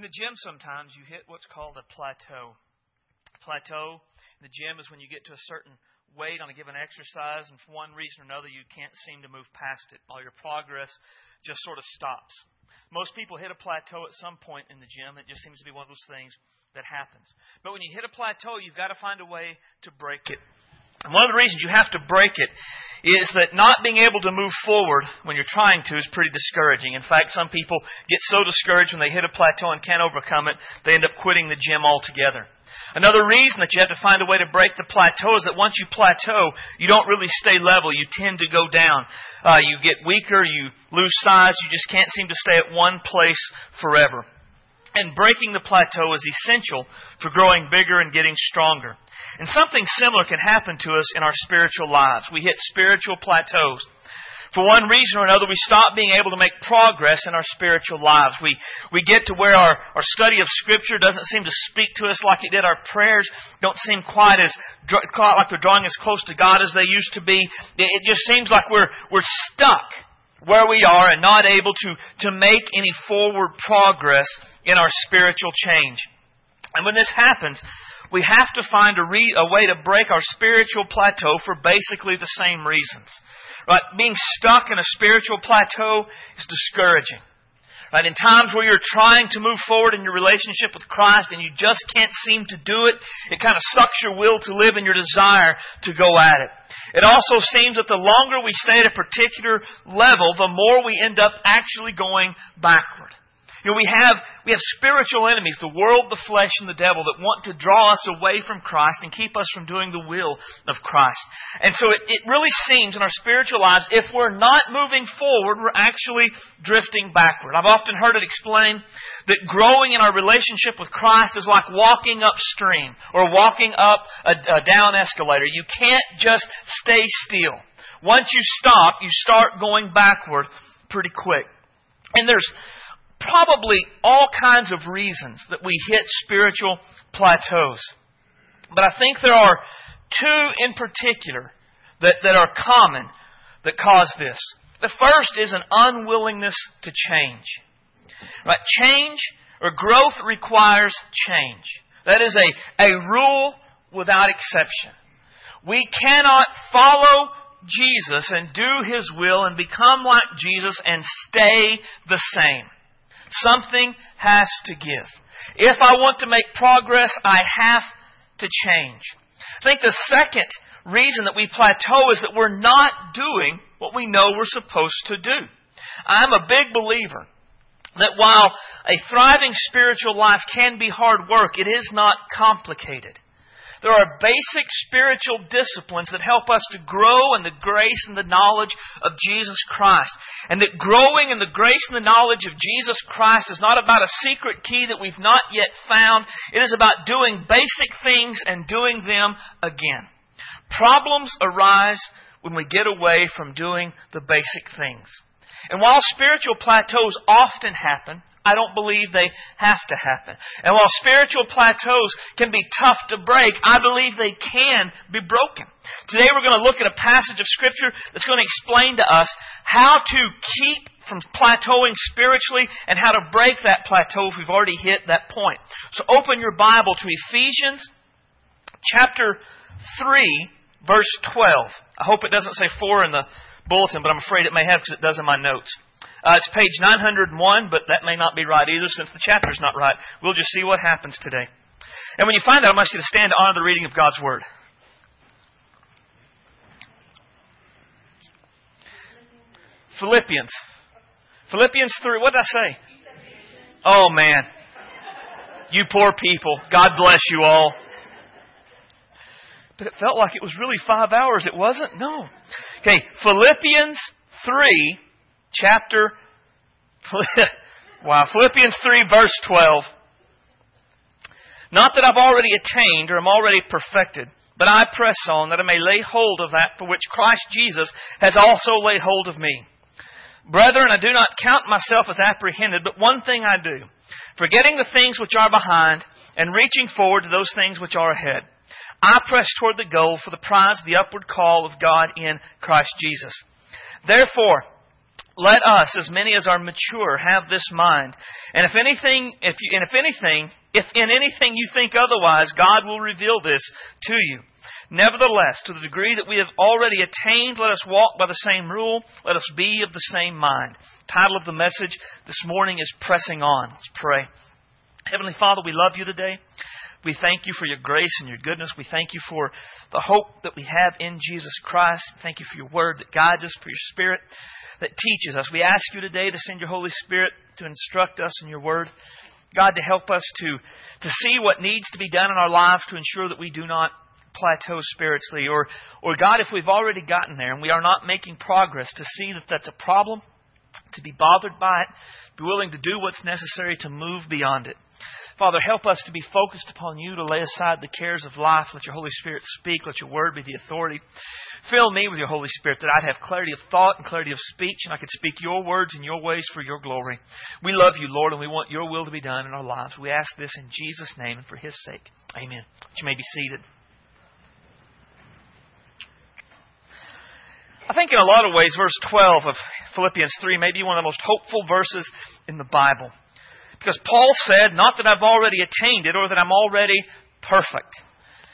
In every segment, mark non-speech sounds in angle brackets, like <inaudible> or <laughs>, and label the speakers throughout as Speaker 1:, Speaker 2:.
Speaker 1: In the gym, sometimes you hit what's called a plateau. Plateau in the gym is when you get to a certain weight on a given exercise, and for one reason or another, you can't seem to move past it. All your progress just sort of stops. Most people hit a plateau at some point in the gym. It just seems to be one of those things that happens. But when you hit a plateau, you've got to find a way to break it. And one of the reasons you have to break it is that not being able to move forward when you're trying to is pretty discouraging. In fact, some people get so discouraged when they hit a plateau and can't overcome it, they end up quitting the gym altogether. Another reason that you have to find a way to break the plateau is that once you plateau, you don't really stay level. You tend to go down. Uh, you get weaker, you lose size, you just can't seem to stay at one place forever. And breaking the plateau is essential for growing bigger and getting stronger. And something similar can happen to us in our spiritual lives. We hit spiritual plateaus. For one reason or another, we stop being able to make progress in our spiritual lives. We, we get to where our, our study of Scripture doesn't seem to speak to us like it did. Our prayers don't seem quite as, quite like they're drawing as close to God as they used to be. It just seems like we're, we're stuck where we are and not able to, to make any forward progress in our spiritual change. And when this happens, we have to find a, re- a way to break our spiritual plateau for basically the same reasons. Right? Being stuck in a spiritual plateau is discouraging. Right? In times where you're trying to move forward in your relationship with Christ and you just can't seem to do it, it kind of sucks your will to live and your desire to go at it. It also seems that the longer we stay at a particular level, the more we end up actually going backward. You know, we have, we have spiritual enemies, the world, the flesh, and the devil, that want to draw us away from Christ and keep us from doing the will of Christ. And so it, it really seems in our spiritual lives, if we're not moving forward, we're actually drifting backward. I've often heard it explained that growing in our relationship with Christ is like walking upstream or walking up a, a down escalator. You can't just stay still. Once you stop, you start going backward pretty quick. And there's probably all kinds of reasons that we hit spiritual plateaus. But I think there are two in particular that, that are common that cause this. The first is an unwillingness to change. Right? Change or growth requires change. That is a, a rule without exception. We cannot follow Jesus and do His will and become like Jesus and stay the same. Something has to give. If I want to make progress, I have to change. I think the second reason that we plateau is that we're not doing what we know we're supposed to do. I'm a big believer that while a thriving spiritual life can be hard work, it is not complicated. There are basic spiritual disciplines that help us to grow in the grace and the knowledge of Jesus Christ. And that growing in the grace and the knowledge of Jesus Christ is not about a secret key that we've not yet found. It is about doing basic things and doing them again. Problems arise when we get away from doing the basic things. And while spiritual plateaus often happen, I don't believe they have to happen. And while spiritual plateaus can be tough to break, I believe they can be broken. Today we're going to look at a passage of Scripture that's going to explain to us how to keep from plateauing spiritually and how to break that plateau if we've already hit that point. So open your Bible to Ephesians chapter 3, verse 12. I hope it doesn't say 4 in the bulletin, but I'm afraid it may have because it does in my notes. Uh, it's page 901, but that may not be right either since the chapter is not right. We'll just see what happens today. And when you find that, I want you to stand to honor the reading of God's Word. Philippians. Philippians 3. What did I say? Oh, man. You poor people. God bless you all. But it felt like it was really five hours. It wasn't? No. Okay, Philippians 3 chapter, wow, Philippians 3, verse 12. Not that I've already attained or am already perfected, but I press on that I may lay hold of that for which Christ Jesus has also laid hold of me. Brethren, I do not count myself as apprehended, but one thing I do, forgetting the things which are behind and reaching forward to those things which are ahead. I press toward the goal for the prize the upward call of God in Christ Jesus. Therefore, let us, as many as are mature, have this mind. And if anything, if you, and if anything, if in anything you think otherwise, God will reveal this to you. Nevertheless, to the degree that we have already attained, let us walk by the same rule. Let us be of the same mind. Title of the message this morning is Pressing On. Let's pray. Heavenly Father, we love you today. We thank you for your grace and your goodness. We thank you for the hope that we have in Jesus Christ. Thank you for your word that guides us, for your spirit that teaches us. We ask you today to send your Holy Spirit to instruct us in your word. God, to help us to, to see what needs to be done in our lives to ensure that we do not plateau spiritually. Or, or God, if we've already gotten there and we are not making progress, to see that that's a problem, to be bothered by it, be willing to do what's necessary to move beyond it. Father, help us to be focused upon you, to lay aside the cares of life. Let your Holy Spirit speak. Let your word be the authority. Fill me with your Holy Spirit that I'd have clarity of thought and clarity of speech, and I could speak your words and your ways for your glory. We love you, Lord, and we want your will to be done in our lives. We ask this in Jesus' name and for his sake. Amen. You may be seated. I think in a lot of ways, verse 12 of Philippians 3 may be one of the most hopeful verses in the Bible. Because Paul said, Not that I've already attained it or that I'm already perfect.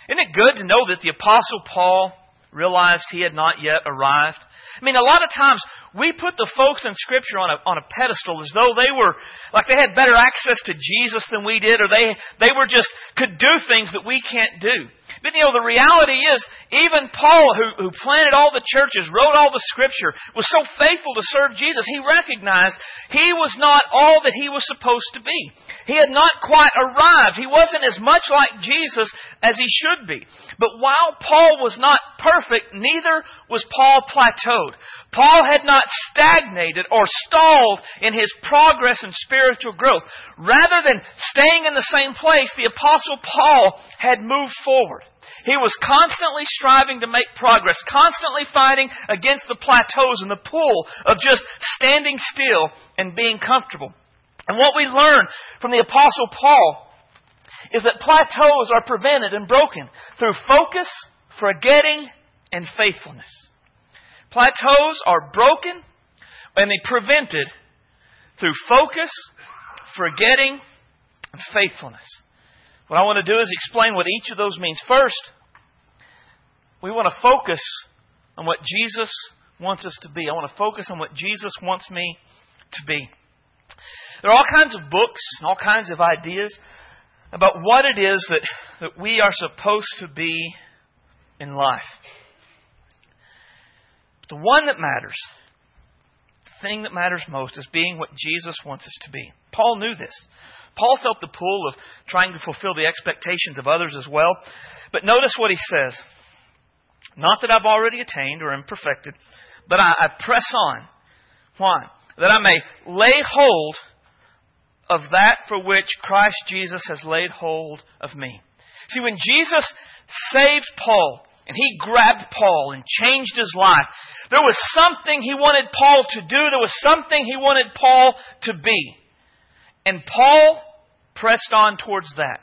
Speaker 1: Isn't it good to know that the Apostle Paul realized he had not yet arrived? I mean, a lot of times we put the folks in Scripture on a, on a pedestal as though they were, like they had better access to Jesus than we did, or they, they were just, could do things that we can't do. But you know, the reality is, even Paul, who, who planted all the churches, wrote all the scripture, was so faithful to serve Jesus, he recognized he was not all that he was supposed to be. He had not quite arrived. He wasn't as much like Jesus as he should be. But while Paul was not perfect, neither was Paul plateaued. Paul had not stagnated or stalled in his progress and spiritual growth. Rather than staying in the same place, the apostle Paul had moved forward. He was constantly striving to make progress, constantly fighting against the plateaus and the pull of just standing still and being comfortable. And what we learn from the apostle Paul is that plateaus are prevented and broken through focus, forgetting, and faithfulness. Plateaus are broken and they prevented through focus, forgetting, and faithfulness. What I want to do is explain what each of those means. First, we want to focus on what Jesus wants us to be. I want to focus on what Jesus wants me to be. There are all kinds of books and all kinds of ideas about what it is that, that we are supposed to be in life. But the one that matters, the thing that matters most, is being what Jesus wants us to be. Paul knew this. Paul felt the pull of trying to fulfill the expectations of others as well. But notice what he says. Not that I've already attained or am perfected, but I, I press on. Why? That I may lay hold of that for which Christ Jesus has laid hold of me. See, when Jesus saved Paul, and he grabbed Paul and changed his life, there was something he wanted Paul to do. There was something he wanted Paul to be. And Paul pressed on towards that.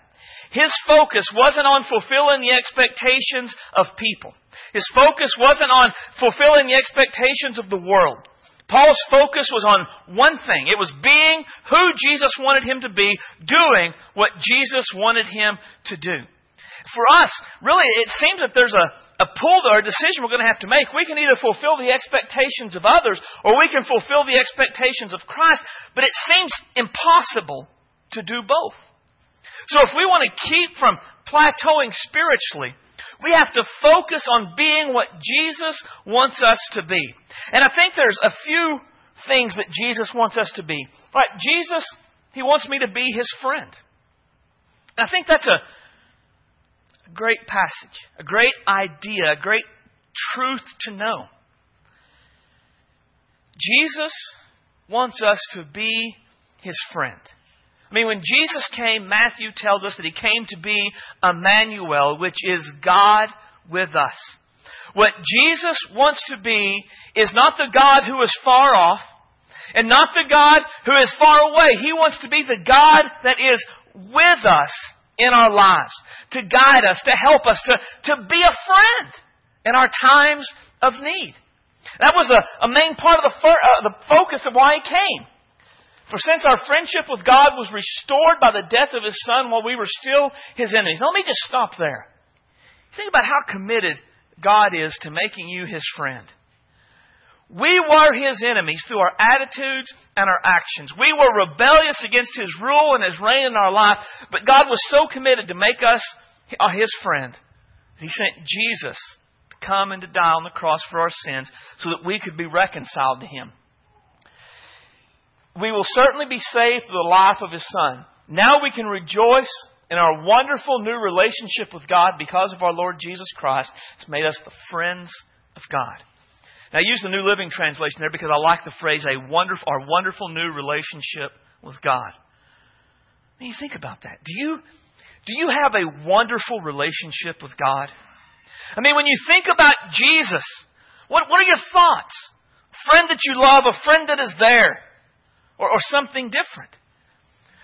Speaker 1: His focus wasn't on fulfilling the expectations of people. His focus wasn't on fulfilling the expectations of the world. Paul's focus was on one thing. It was being who Jesus wanted him to be, doing what Jesus wanted him to do. For us, really, it seems that there's a, a pull or a decision we're going to have to make. We can either fulfill the expectations of others or we can fulfill the expectations of Christ, but it seems impossible to do both. So if we want to keep from plateauing spiritually, we have to focus on being what Jesus wants us to be. And I think there's a few things that Jesus wants us to be. Right? Jesus, He wants me to be His friend. And I think that's a great passage, a great idea, a great truth to know. Jesus wants us to be His friend. I mean, when Jesus came, Matthew tells us that he came to be Emmanuel, which is God with us. What Jesus wants to be is not the God who is far off and not the God who is far away. He wants to be the God that is with us in our lives, to guide us, to help us, to, to be a friend in our times of need. That was a, a main part of the, fir- uh, the focus of why he came. For since our friendship with God was restored by the death of his son while we were still his enemies. Now, let me just stop there. Think about how committed God is to making you his friend. We were his enemies through our attitudes and our actions. We were rebellious against his rule and his reign in our life, but God was so committed to make us uh, his friend. that He sent Jesus to come and to die on the cross for our sins so that we could be reconciled to him. We will certainly be saved through the life of his son. Now we can rejoice in our wonderful new relationship with God because of our Lord Jesus Christ. It's made us the friends of God. Now, I use the New Living Translation there because I like the phrase a wonderful, our wonderful new relationship with God. When you think about that, do you, do you have a wonderful relationship with God? I mean, when you think about Jesus, what, what are your thoughts? A friend that you love, a friend that is there, or, or something different.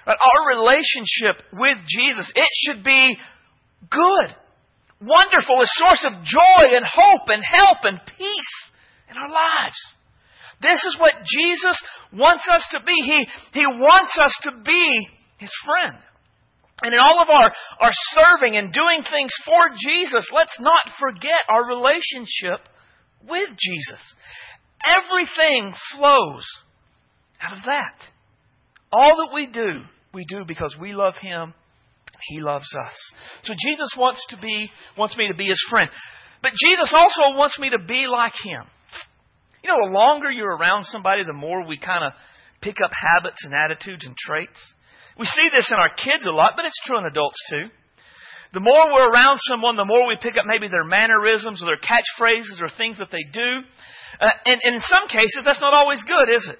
Speaker 1: But our relationship with Jesus, it should be good, wonderful, a source of joy and hope and help and peace in our lives. This is what Jesus wants us to be. He, he wants us to be His friend. And in all of our, our serving and doing things for Jesus, let's not forget our relationship with Jesus. Everything flows out of that. All that we do, we do because we love Him and He loves us. So Jesus wants to be, wants me to be His friend. But Jesus also wants me to be like Him. You know, the longer you're around somebody, the more we kind of pick up habits and attitudes and traits. We see this in our kids a lot, but it's true in adults too. The more we're around someone, the more we pick up maybe their mannerisms or their catchphrases or things that they do. Uh, and, and in some cases, that's not always good, is it?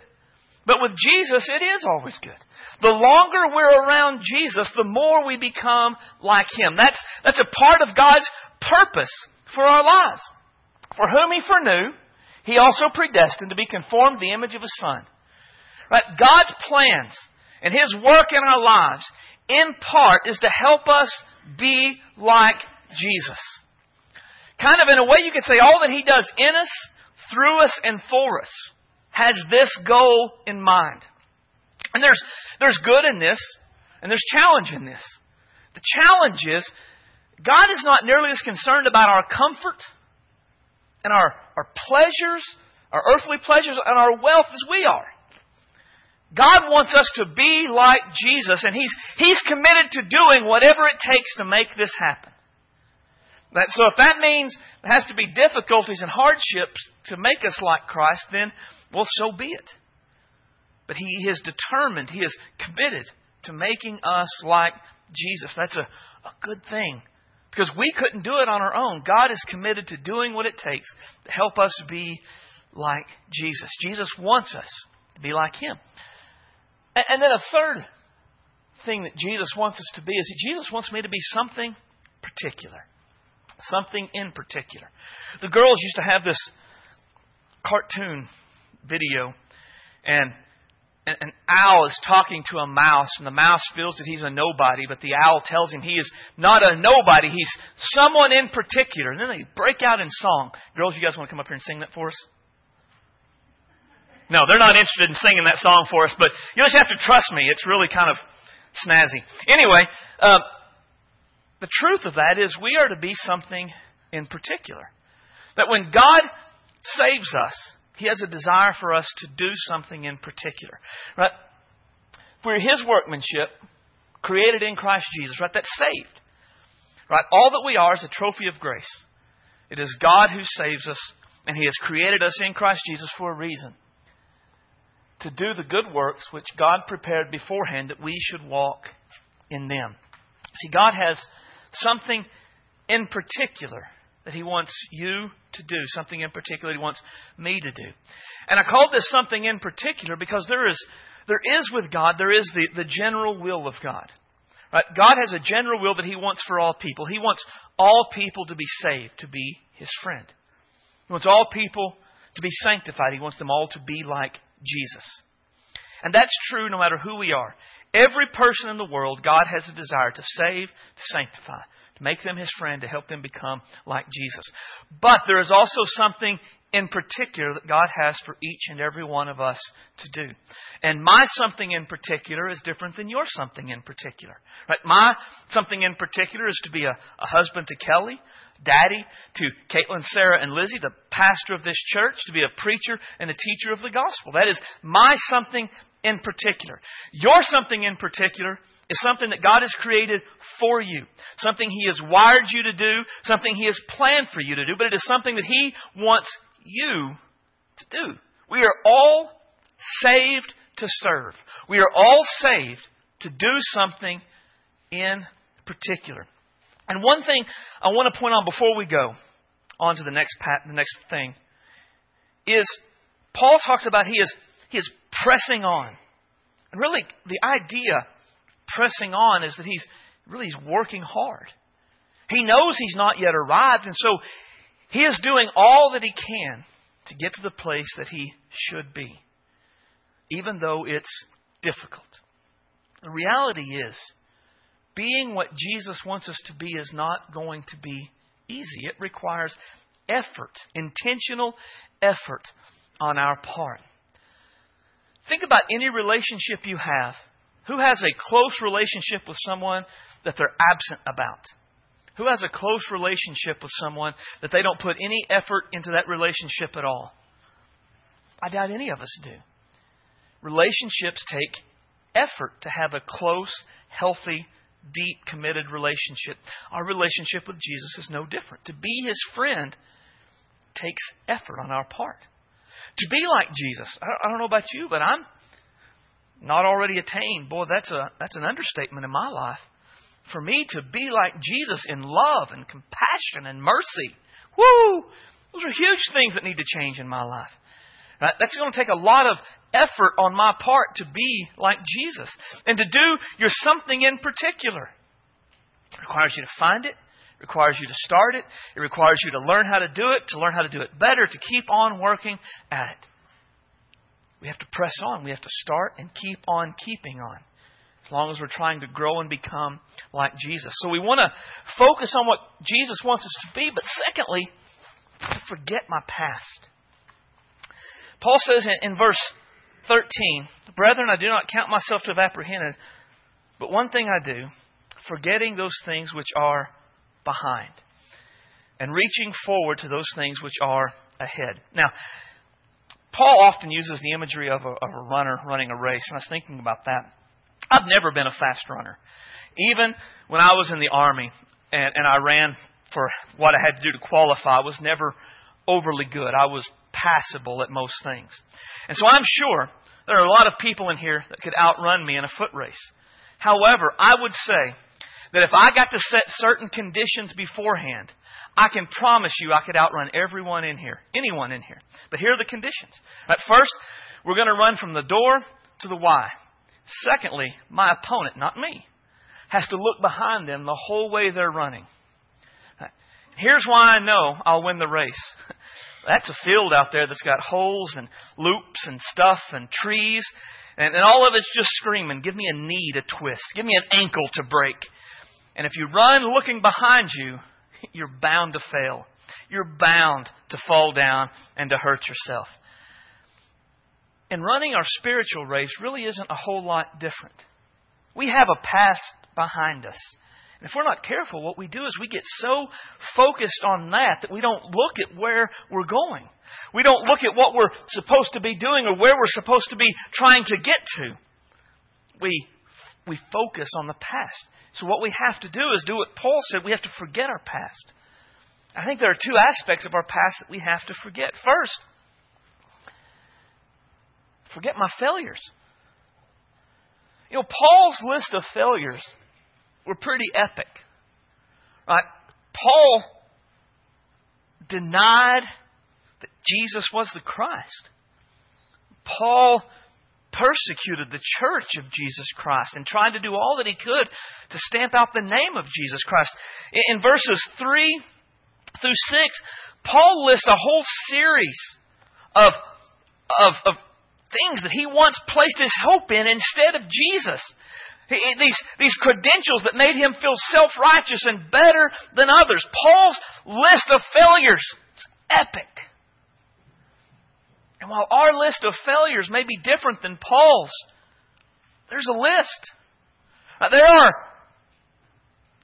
Speaker 1: But with Jesus, it is always good. The longer we're around Jesus, the more we become like Him. That's, that's a part of God's purpose for our lives. For whom He foreknew, he also predestined to be conformed to the image of His Son. Right? God's plans and His work in our lives, in part, is to help us be like Jesus. Kind of in a way, you could say all that He does in us, through us, and for us has this goal in mind. And there's, there's good in this, and there's challenge in this. The challenge is God is not nearly as concerned about our comfort and our, our pleasures, our earthly pleasures, and our wealth as we are. God wants us to be like Jesus, and He's, He's committed to doing whatever it takes to make this happen. That, so if that means there has to be difficulties and hardships to make us like Christ, then, well, so be it. But He is determined, He is committed to making us like Jesus. That's a, a good thing because we couldn't do it on our own. God is committed to doing what it takes to help us be like Jesus. Jesus wants us to be like Him. And then a third thing that Jesus wants us to be is that Jesus wants me to be something particular. Something in particular. The girls used to have this cartoon video, and an owl is talking to a mouse, and the mouse feels that he's a nobody, but the owl tells him he is not a nobody, he's someone in particular. And then they break out in song. Girls, you guys want to come up here and sing that for us? No, they're not interested in singing that song for us, but you just have to trust me. It's really kind of snazzy. Anyway, uh, the truth of that is we are to be something in particular. That when God saves us, he has a desire for us to do something in particular. Right? We're His workmanship, created in Christ Jesus, right? That's saved. Right? All that we are is a trophy of grace. It is God who saves us, and He has created us in Christ Jesus for a reason. To do the good works which God prepared beforehand that we should walk in them. See, God has something in particular that He wants you to do, something in particular He wants me to do. And I call this something in particular because there is, there is with God, there is the, the general will of God. Right? God has a general will that He wants for all people. He wants all people to be saved, to be His friend. He wants all people to be sanctified. He wants them all to be like Jesus. And that's true no matter who we are. Every person in the world, God has a desire to save, to sanctify make them his friend, to help them become like Jesus. But there is also something in particular that God has for each and every one of us to do. And my something in particular is different than your something in particular. Right? My something in particular is to be a, a husband to Kelly, daddy to Caitlin, Sarah, and Lizzie, the pastor of this church, to be a preacher and a teacher of the gospel. That is my something in particular. Your something in particular is something that God has created for you, something He has wired you to do, something He has planned for you to do, but it is something that He wants you to do. We are all saved to serve. We are all saved to do something in particular. And one thing I want to point on before we go on to the next pat, the next thing is Paul talks about he is he is pressing on. And really the idea pressing on is that he's really he's working hard. He knows he's not yet arrived and so he is doing all that he can to get to the place that he should be, even though it's difficult. The reality is, being what Jesus wants us to be is not going to be easy. It requires effort, intentional effort on our part. Think about any relationship you have. Who has a close relationship with someone that they're absent about? Who has a close relationship with someone that they don't put any effort into that relationship at all? I doubt any of us do. Relationships take effort to have a close, healthy, deep, committed relationship. Our relationship with Jesus is no different. To be his friend takes effort on our part. To be like Jesus, I don't know about you, but I'm not already attained. Boy, that's a that's an understatement in my life for me to be like Jesus in love and compassion and mercy. Woo! Those are huge things that need to change in my life. That's going to take a lot of effort on my part to be like Jesus and to do your something in particular. It requires you to find it. It requires you to start it. It requires you to learn how to do it, to learn how to do it better, to keep on working at it. We have to press on. We have to start and keep on keeping on as long as we're trying to grow and become like Jesus. So we want to focus on what Jesus wants us to be, but secondly, forget my past. Paul says in, in verse 13, Brethren, I do not count myself to have apprehended, but one thing I do, forgetting those things which are behind, and reaching forward to those things which are ahead. Now, Paul often uses the imagery of a, of a runner running a race, and I was thinking about that. I've never been a fast runner. Even when I was in the Army and, and I ran for what I had to do to qualify, I was never overly good. I was passable at most things. And so I'm sure there are a lot of people in here that could outrun me in a foot race. However, I would say that if I got to set certain conditions beforehand, I can promise you I could outrun everyone in here, anyone in here. But here are the conditions. At first, we're going to run from the door to the Y. Secondly, my opponent, not me, has to look behind them the whole way they're running. Here's why I know I'll win the race. <laughs> That's a field out there that's got holes and loops and stuff and trees, and, and all of it's just screaming, give me a knee to twist, give me an ankle to break. And if you run looking behind you, <laughs> you're bound to fail. You're bound to fall down and to hurt yourself. And running our spiritual race really isn't a whole lot different. We have a past behind us. And if we're not careful, what we do is we get so focused on that that we don't look at where we're going. We don't look at what we're supposed to be doing or where we're supposed to be trying to get to. We, we focus on the past. So what we have to do is do what Paul said. We have to forget our past. I think there are two aspects of our past that we have to forget. First, forget my failures. You know, Paul's list of failures were pretty epic. Right? Paul denied that Jesus was the Christ. Paul persecuted the church of Jesus Christ and tried to do all that he could to stamp out the name of Jesus Christ. In verses 3 through 6, Paul lists a whole series of, of, of things that he once placed his hope in instead of Jesus. These, these credentials that made him feel self righteous and better than others. Paul's list of failures is epic. And while our list of failures may be different than Paul's, there's a list. Uh, there are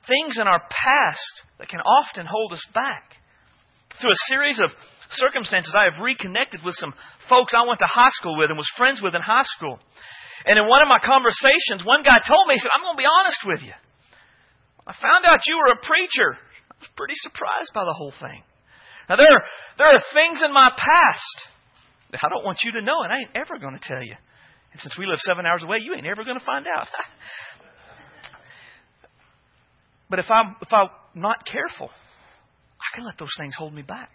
Speaker 1: things in our past that can often hold us back. Through a series of circumstances, I have reconnected with some folks I went to high school with and was friends with in high school. And in one of my conversations, one guy told me, he said, I'm going to be honest with you. I found out you were a preacher. I was pretty surprised by the whole thing. Now, there, there are things in my past that I don't want you to know, and I ain't ever going to tell you. And since we live seven hours away, you ain't ever going to find out. <laughs> but if I'm, if I'm not careful, I can let those things hold me back.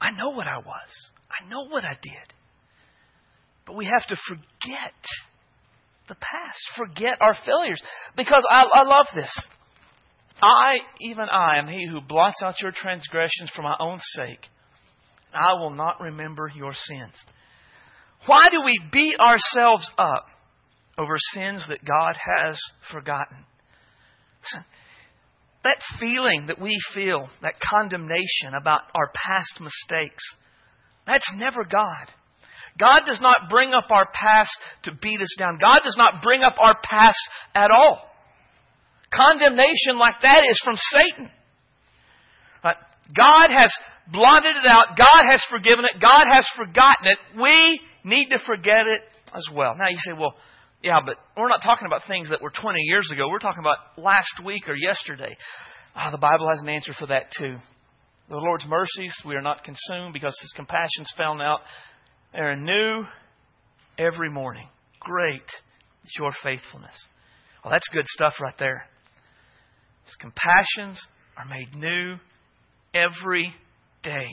Speaker 1: I know what I was. I know what I did. But we have to forget the past, forget our failures. Because I, I love this. I, even I, am he who blots out your transgressions for my own sake. I will not remember your sins. Why do we beat ourselves up over sins that God has forgotten? That feeling that we feel, that condemnation about our past mistakes, that's never God. God does not bring up our past to beat us down. God does not bring up our past at all. Condemnation like that is from Satan. God has blotted it out. God has forgiven it. God has forgotten it. We need to forget it as well. Now you say, well, yeah, but we're not talking about things that were 20 years ago. We're talking about last week or yesterday. Oh, the Bible has an answer for that too. The Lord's mercies, we are not consumed because His compassions fell out they're new every morning. Great is your faithfulness. Well, that's good stuff right there. His compassions are made new every day.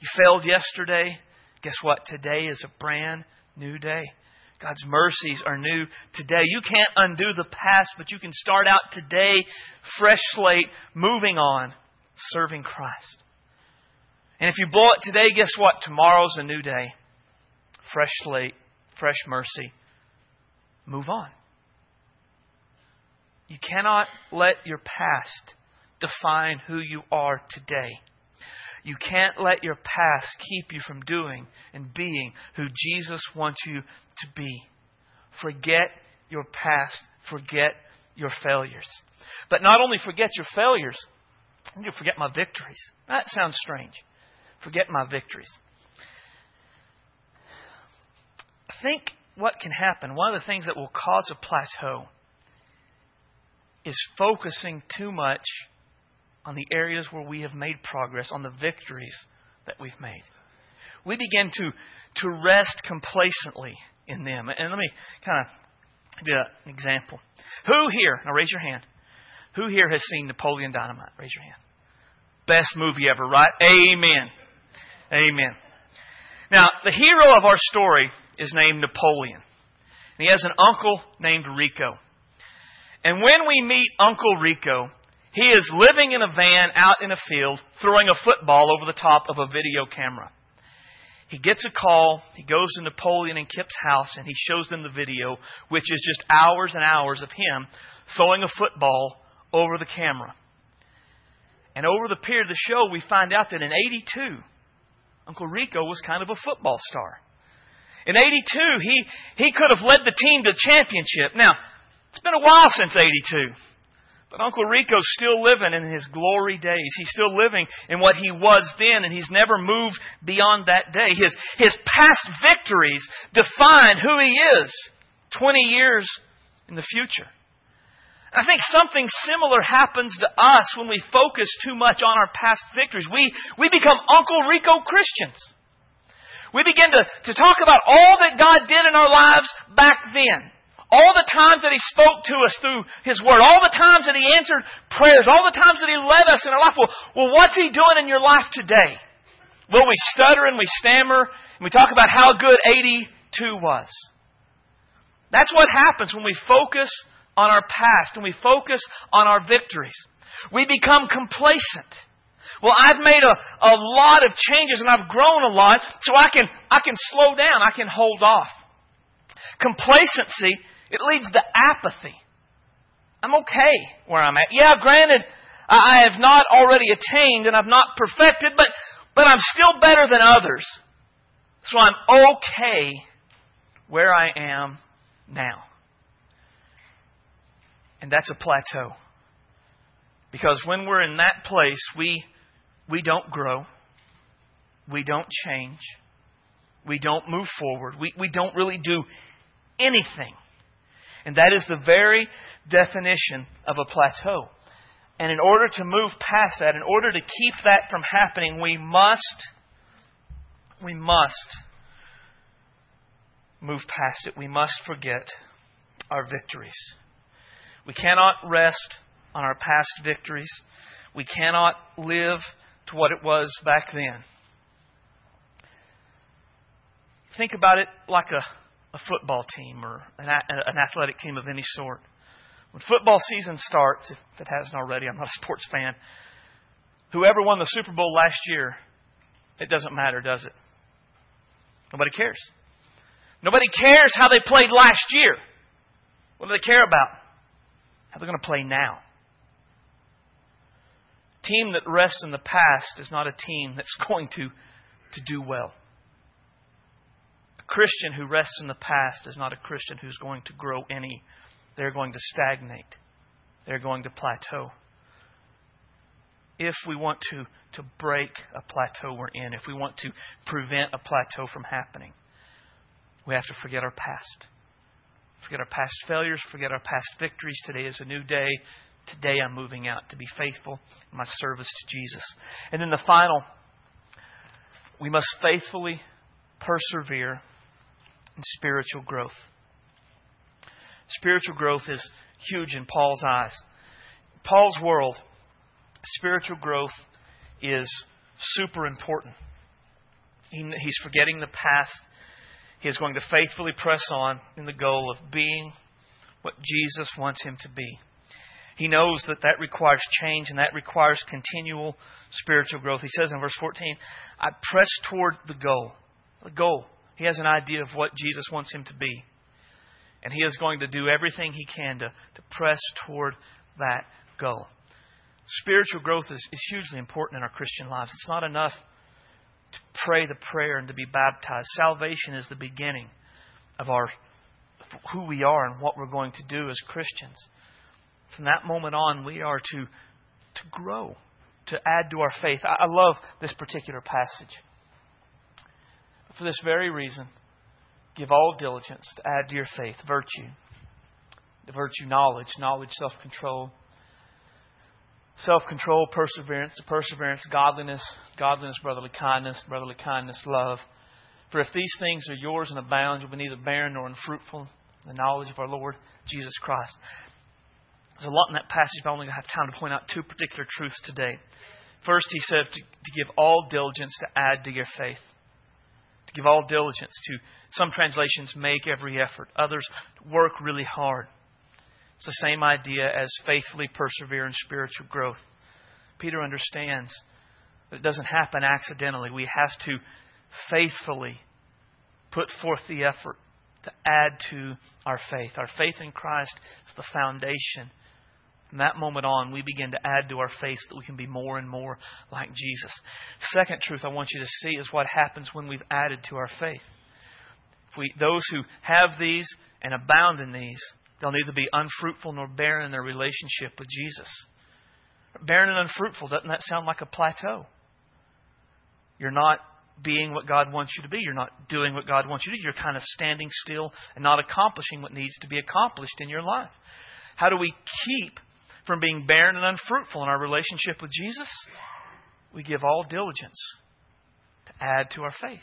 Speaker 1: You failed yesterday. Guess what? Today is a brand new day. God's mercies are new today. You can't undo the past, but you can start out today, fresh slate, moving on, serving Christ. And if you blow it today, guess what? Tomorrow's a new day fresh slate, fresh mercy. Move on. You cannot let your past define who you are today. You can't let your past keep you from doing and being who Jesus wants you to be. Forget your past. Forget your failures. But not only forget your failures, you forget my victories. That sounds strange. Forget my victories. Think what can happen, one of the things that will cause a plateau, is focusing too much on the areas where we have made progress, on the victories that we've made. We begin to, to rest complacently in them. And let me kind of give you an example. Who here, now raise your hand, who here has seen Napoleon Dynamite? Raise your hand. Best movie ever, right? Amen. Amen. Now, the hero of our story is named Napoleon. And he has an uncle named Rico. And when we meet Uncle Rico, he is living in a van out in a field, throwing a football over the top of a video camera. He gets a call, he goes to Napoleon and Kip's house, and he shows them the video, which is just hours and hours of him throwing a football over the camera. And over the period of the show, we find out that in 82, Uncle Rico was kind of a football star. In 82, he, he could have led the team to championship. Now, it's been a while since 82. But Uncle Rico's still living in his glory days. He's still living in what he was then, and he's never moved beyond that day. His, his past victories define who he is 20 years in the future. I think something similar happens to us when we focus too much on our past victories. We, we become Uncle Rico Christians. We begin to, to talk about all that God did in our lives back then. All the times that He spoke to us through His Word. All the times that He answered prayers. All the times that He led us in our life. Well, well what's He doing in your life today? Well, we stutter and we stammer and we talk about how good 82 was. That's what happens when we focus on our past and we focus on our victories. We become complacent. Well, I've made a, a lot of changes and I've grown a lot, so I can, I can slow down. I can hold off. Complacency, it leads to apathy. I'm okay where I'm at. Yeah, granted, I have not already attained and I've not perfected, but, but I'm still better than others. So I'm okay where I am now. And that's a plateau. Because when we're in that place, we, we don't grow, we don't change, we don't move forward, we, we don't really do anything. And that is the very definition of a plateau. And in order to move past that, in order to keep that from happening, we must, we must move past it. We must forget our victories. We cannot rest on our past victories. We cannot live to what it was back then. Think about it like a, a football team or an, an athletic team of any sort. When football season starts, if it hasn't already, I'm not a sports fan, whoever won the Super Bowl last year, it doesn't matter, does it? Nobody cares. Nobody cares how they played last year. What do they care about? How they're going to play now. Team that rests in the past is not a team that's <laughs> going to, to do well. A Christian who rests in the past is not a Christian who's going to grow any. They're going to stagnate. They're going to plateau. If we want to, to break a plateau we're in, if we want to prevent a plateau from happening, we have to forget our past. Forget our past failures, forget our past victories. Today is a new day. Today I'm moving out to be faithful in my service to Jesus. And then the final, we must faithfully persevere in spiritual growth. Spiritual growth is huge in Paul's eyes. Paul's world, spiritual growth is super important. He, he's forgetting the past he is going to faithfully press on in the goal of being what Jesus wants him to be. He knows that that requires change and that requires continual spiritual growth. He says in verse 14, I press toward the goal. The goal. He has an idea of what Jesus wants him to be. And he is going to do everything he can to, to press toward that goal. Spiritual growth is, is hugely important in our Christian lives. It's not enough to pray the prayer and to be baptized. Salvation is the beginning of our who we are and what we're going to do as Christians. From that moment on, we are to to grow, to add to our faith. I, I love this particular passage. For this very reason, give all diligence to add to your faith virtue, the virtue knowledge, knowledge self control, self control, perseverance, to perseverance, godliness, godliness, brotherly kindness, brotherly kindness, love. For if these things are yours and abound, you'll be neither barren nor unfruitful in the knowledge of our Lord Jesus Christ. There's a lot in that passage, but I only have time to point out two particular truths today. First, he said to, to give all diligence to add to your faith. To give all diligence to, some translations, make every effort. Others, work really hard. It's the same idea as faithfully persevere in spiritual growth. Peter understands that it doesn't happen accidentally. We have to faithfully put forth the effort to add to our faith. Our faith in Christ is the foundation. From that moment on, we begin to add to our faith that we can be more and more like Jesus. Second truth I want you to see is what happens when we've added to our faith. We, those who have these and abound in these, They'll neither be unfruitful nor barren in their relationship with Jesus. Barren and unfruitful, doesn't that sound like a plateau? You're not being what God wants you to be. You're not doing what God wants you to do. You're kind of standing still and not accomplishing what needs to be accomplished in your life. How do we keep from being barren and unfruitful in our relationship with Jesus? We give all diligence to add to our faith.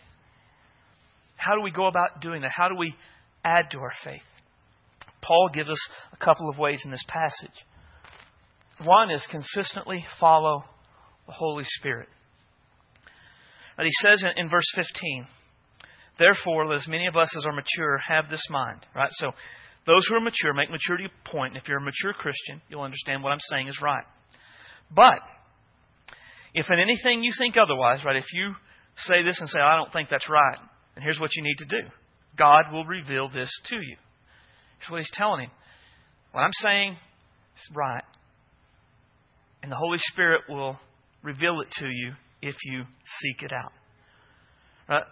Speaker 1: How do we go about doing that? How do we add to our faith? Paul gives us a couple of ways in this passage. One is consistently follow the Holy Spirit. But he says in, in verse 15, Therefore, let as many of us as are mature have this mind. Right? So, those who are mature make maturity a point. And if you're a mature Christian, you'll understand what I'm saying is right. But, if in anything you think otherwise, right, if you say this and say, I don't think that's right, then here's what you need to do God will reveal this to you. Here's what he's telling him. What I'm saying is right. And the Holy Spirit will reveal it to you if you seek it out. Right?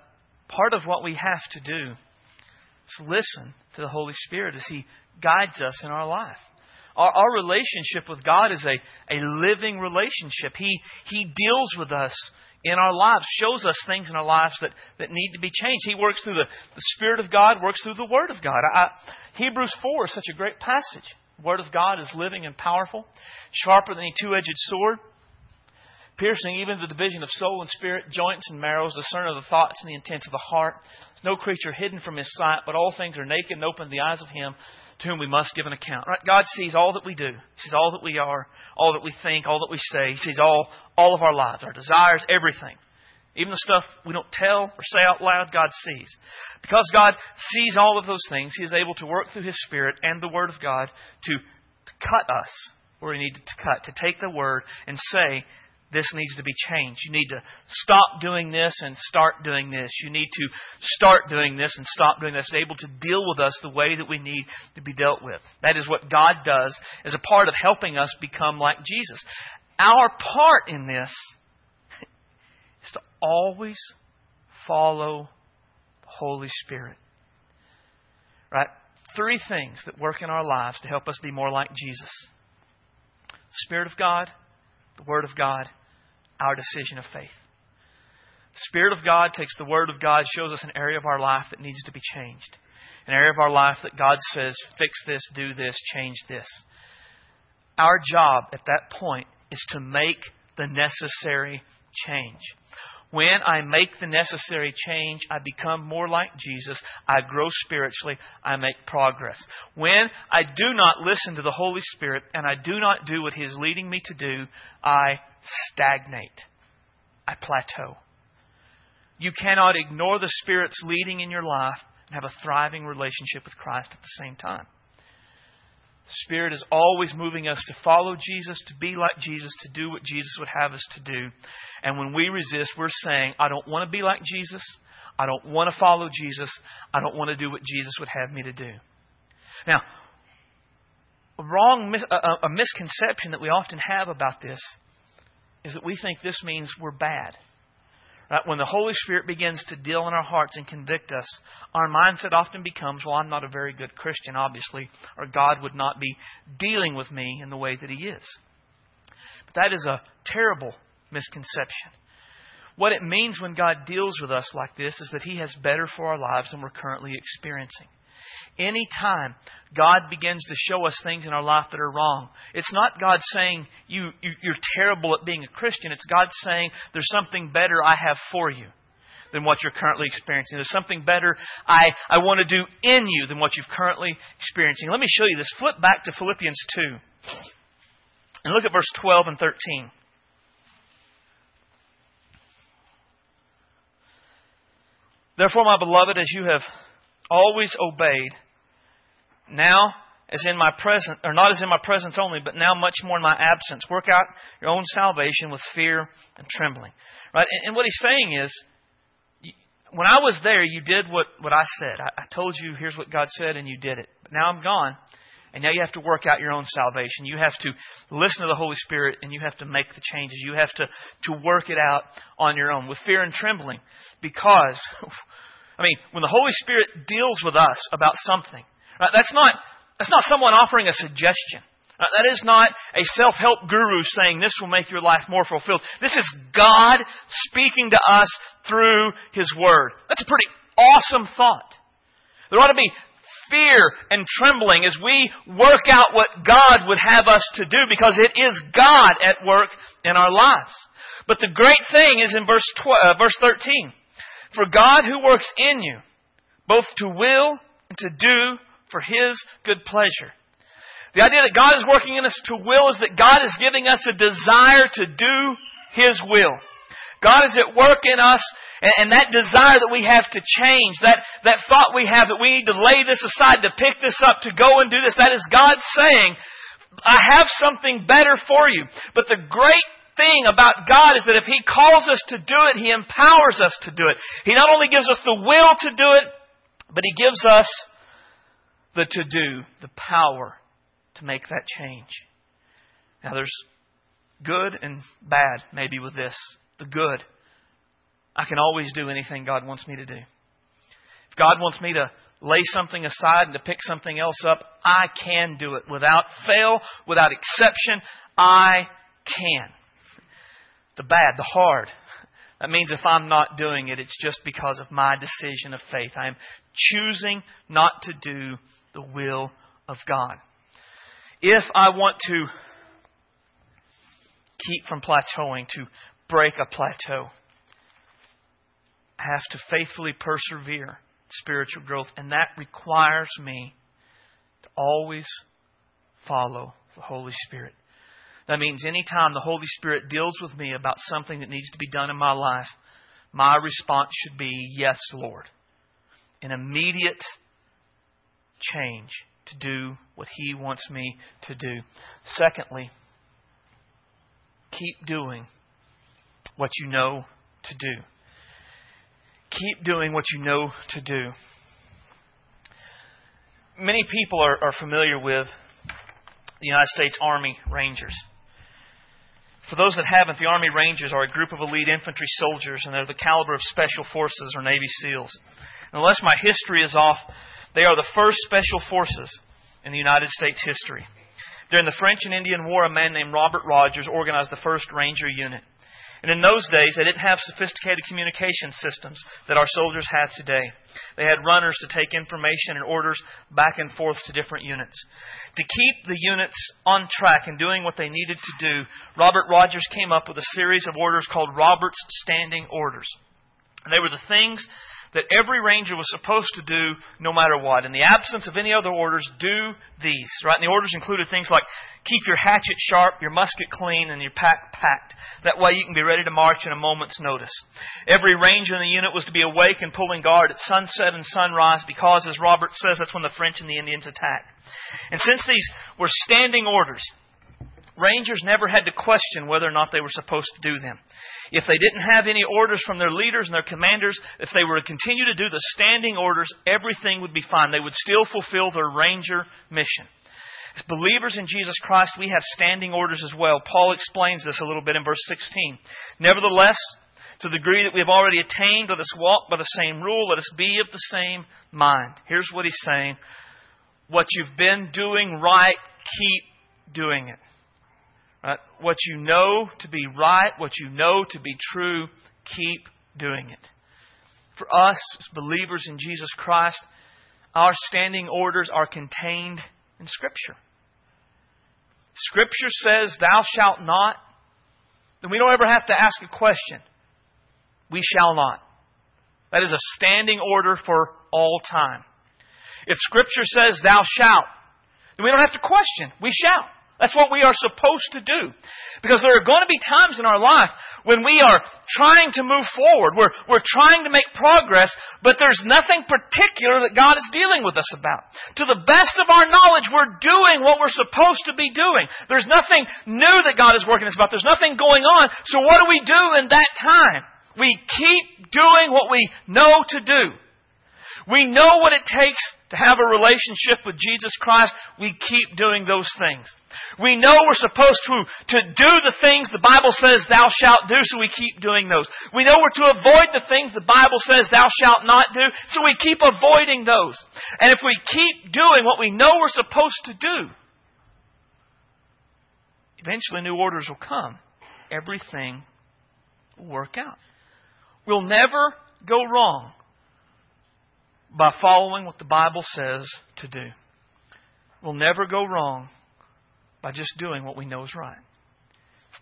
Speaker 1: part of what we have to do is listen to the Holy Spirit as He guides us in our life. Our, our relationship with God is a, a living relationship. He, he deals with us in our lives, shows us things in our lives that, that need to be changed. He works through the, the Spirit of God, works through the Word of God. I, Hebrews 4 is such a great passage. The Word of God is living and powerful, sharper than a two edged sword, piercing even the division of soul and spirit, joints and marrows, discerner of the thoughts and the intents of the heart. There's no creature hidden from His sight, but all things are naked and open to the eyes of Him to whom we must give an account. Right? God sees all that we do. He sees all that we are, all that we think, all that we say. He sees all, all of our lives, our desires, everything. Even the stuff we don't tell or say out loud, God sees. Because God sees all of those things, He is able to work through His Spirit and the Word of God to, to cut us where we need to cut, to take the Word and say, this needs to be changed. You need to stop doing this and start doing this. You need to start doing this and stop doing this. Able to deal with us the way that we need to be dealt with. That is what God does as a part of helping us become like Jesus. Our part in this is to always follow the Holy Spirit. Right? Three things that work in our lives to help us be more like Jesus the Spirit of God, the Word of God, our decision of faith. The Spirit of God takes the Word of God, shows us an area of our life that needs to be changed. An area of our life that God says, fix this, do this, change this. Our job at that point is to make the necessary change. When I make the necessary change, I become more like Jesus. I grow spiritually. I make progress. When I do not listen to the Holy Spirit and I do not do what He is leading me to do, I stagnate. I plateau. You cannot ignore the Spirit's leading in your life and have a thriving relationship with Christ at the same time. Spirit is always moving us to follow Jesus, to be like Jesus, to do what Jesus would have us to do. And when we resist, we're saying, I don't want to be like Jesus. I don't want to follow Jesus. I don't want to do what Jesus would have me to do. Now, a wrong, a, misconception that we often have about this is that we think this means we're bad. Right? When the Holy Spirit begins to deal in our hearts and convict us, our mindset often becomes, well, I'm not a very good Christian, obviously, or God would not be dealing with me in the way that He is. But that is a terrible misconception. What it means when God deals with us like this is that He has better for our lives than we're currently experiencing. Anytime God begins to show us things in our life that are wrong, it's not God saying you, you, you're terrible at being a Christian. It's God saying there's something better I have for you than what you're currently experiencing. There's something better I, I want to do in you than what you're currently experiencing. Let me show you this. Flip back to Philippians 2 and look at verse 12 and 13. Therefore, my beloved, as you have always obeyed, now as in my presence, or not as in my presence only, but now much more in my absence, work out your own salvation with fear and trembling. Right? And, and what he's saying is, when I was there, you did what, what I said. I, I told you, here's what God said, and you did it. But now I'm gone. And now you have to work out your own salvation. You have to listen to the Holy Spirit and you have to make the changes. You have to, to work it out on your own with fear and trembling. Because, <laughs> I mean, when the Holy Spirit deals with us about something, right, that's not, that's not someone offering a suggestion. Right, that is not a self help guru saying this will make your life more fulfilled. This is God speaking to us through His Word. That's a pretty awesome thought. There ought to be fear and trembling as we work out what God would have us to do because it is God at work in our lives. But the great thing is in verse, 12, uh, verse 13. For God who works in you, both to will and to do for His good pleasure. The idea that God is working in us to will is that God is giving us a desire to do His will. God is at work in us and, and that desire that we have to change, that, that thought we have that we need to lay this aside, to pick this up, to go and do this, that is God saying, I have something better for you. But the great thing about God is that if He calls us to do it, He empowers us to do it. He not only gives us the will to do it, but He gives us the to do, the power to make that change. Now there's good and bad maybe with this. The good I can always do anything God wants me to do. If God wants me to lay something aside and to pick something else up, I can do it without fail, without exception. I can. The bad, the hard. That means if I'm not doing it, it's just because of my decision of faith. I am choosing not to do the will of God. If I want to keep from plateauing, to break a plateau, I have to faithfully persevere spiritual growth, and that requires me to always follow the Holy Spirit. That means anytime the Holy Spirit deals with me about something that needs to be done in my life, my response should be, Yes, Lord. An immediate change to do what He wants me to do. Secondly, keep doing what you know to do. Keep doing what you know to do. Many people are, are familiar with the United States Army Rangers. For those that haven't, the Army Rangers are a group of elite infantry soldiers, and they're the caliber of Special Forces or Navy SEALs. Unless my history is off, they are the first Special Forces in the United States history. During the French and Indian War, a man named Robert Rogers organized the first Ranger unit. And in those days, they didn't have sophisticated communication systems that our soldiers have today. They had runners to take information and orders back and forth to different units. To keep the units on track and doing what they needed to do, Robert Rogers came up with a series of orders called Robert's Standing Orders. They were the things that every ranger was supposed to do no matter what. In the absence of any other orders, do these. Right? And the orders included things like keep your hatchet sharp, your musket clean, and your pack packed. That way you can be ready to march in a moment's notice. Every ranger in the unit was to be awake and pulling guard at sunset and sunrise because, as Robert says, that's when the French and the Indians attack. And since these were standing orders, Rangers never had to question whether or not they were supposed to do them. If they didn't have any orders from their leaders and their commanders, if they were to continue to do the standing orders, everything would be fine. They would still fulfill their ranger mission. As believers in Jesus Christ, we have standing orders as well. Paul explains this a little bit in verse 16. Nevertheless, to the degree that we have already attained, let us walk by the same rule, let us be of the same mind. Here's what he's saying. What you've been doing right, keep doing it. Right? What you know to be right, what you know to be true, keep doing it. For us, as believers in Jesus Christ, our standing orders are contained in Scripture. Scripture says, Thou shalt not, then we don't ever have to ask a question. We shall not. That is a standing order for all time. If Scripture says, Thou shalt, then we don't have to question. We shall. That's what we are supposed to do. Because there are going to be times in our life when we are trying to move forward. We're, we're trying to make progress, but there's nothing particular that God is dealing with us about. To the best of our knowledge, we're doing what we're supposed to be doing. There's nothing new that God is working us about. There's nothing going on. So what do we do in that time? We keep doing what we know to do. We know what it takes to have a relationship with Jesus Christ. We keep doing those things. We know we're supposed to, to do the things the Bible says thou shalt do, so we keep doing those. We know we're to avoid the things the Bible says thou shalt not do, so we keep avoiding those. And if we keep doing what we know we're supposed to do, eventually new orders will come. Everything will work out. We'll never go wrong by following what the Bible says to do. We'll never go wrong by just doing what we know is right.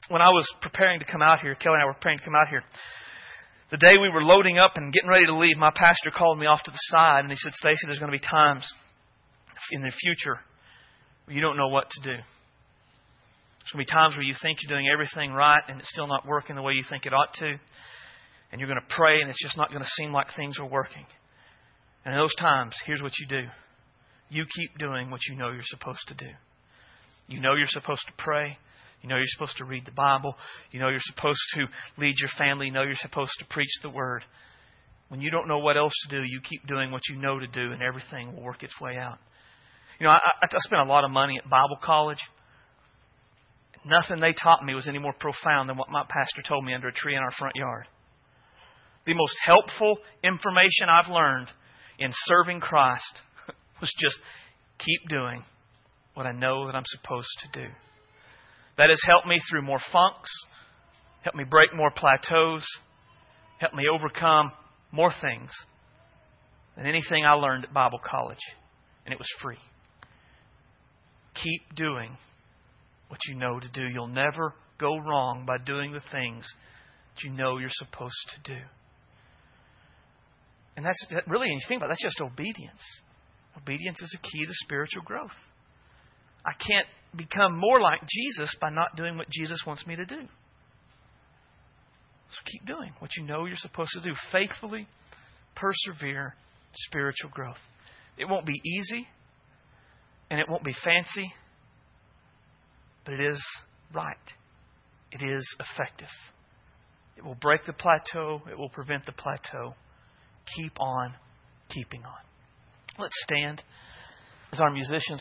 Speaker 1: When I was preparing to come out here, Kelly and I were preparing to come out here, the day we were loading up and getting ready to leave, my pastor called me off to the side and he said, Stacy, there's going to be times in the future where you don't know what to do. There's going to be times where you think you're doing everything right and it's still not working the way you think it ought to. And you're going to pray and it's just not going to seem like things are working. And in those times, here's what you do you keep doing what you know you're supposed to do. You know you're supposed to pray. You know you're supposed to read the Bible. You know you're supposed to lead your family. You know you're supposed to preach the Word. When you don't know what else to do, you keep doing what you know to do, and everything will work its way out. You know, I, I spent a lot of money at Bible college. Nothing they taught me was any more profound than what my pastor told me under a tree in our front yard. The most helpful information I've learned in serving Christ <laughs> was just keep doing what I know that I'm supposed to do. That has helped me through more funks, helped me break more plateaus, helped me overcome more things than anything I learned at Bible college. And it was free. Keep doing what you know to do. You'll never go wrong by doing the things that you know you're supposed to do. And that's really, when you think about it, that's just obedience. Obedience is a key to spiritual growth. I can't become more like Jesus by not doing what Jesus wants me to do. So keep doing what you know you're supposed to do. Faithfully persevere spiritual growth. It won't be easy and it won't be fancy, but it is right. It is effective. It will break the plateau, it will prevent the plateau. Keep on keeping on. Let's stand as our musicians.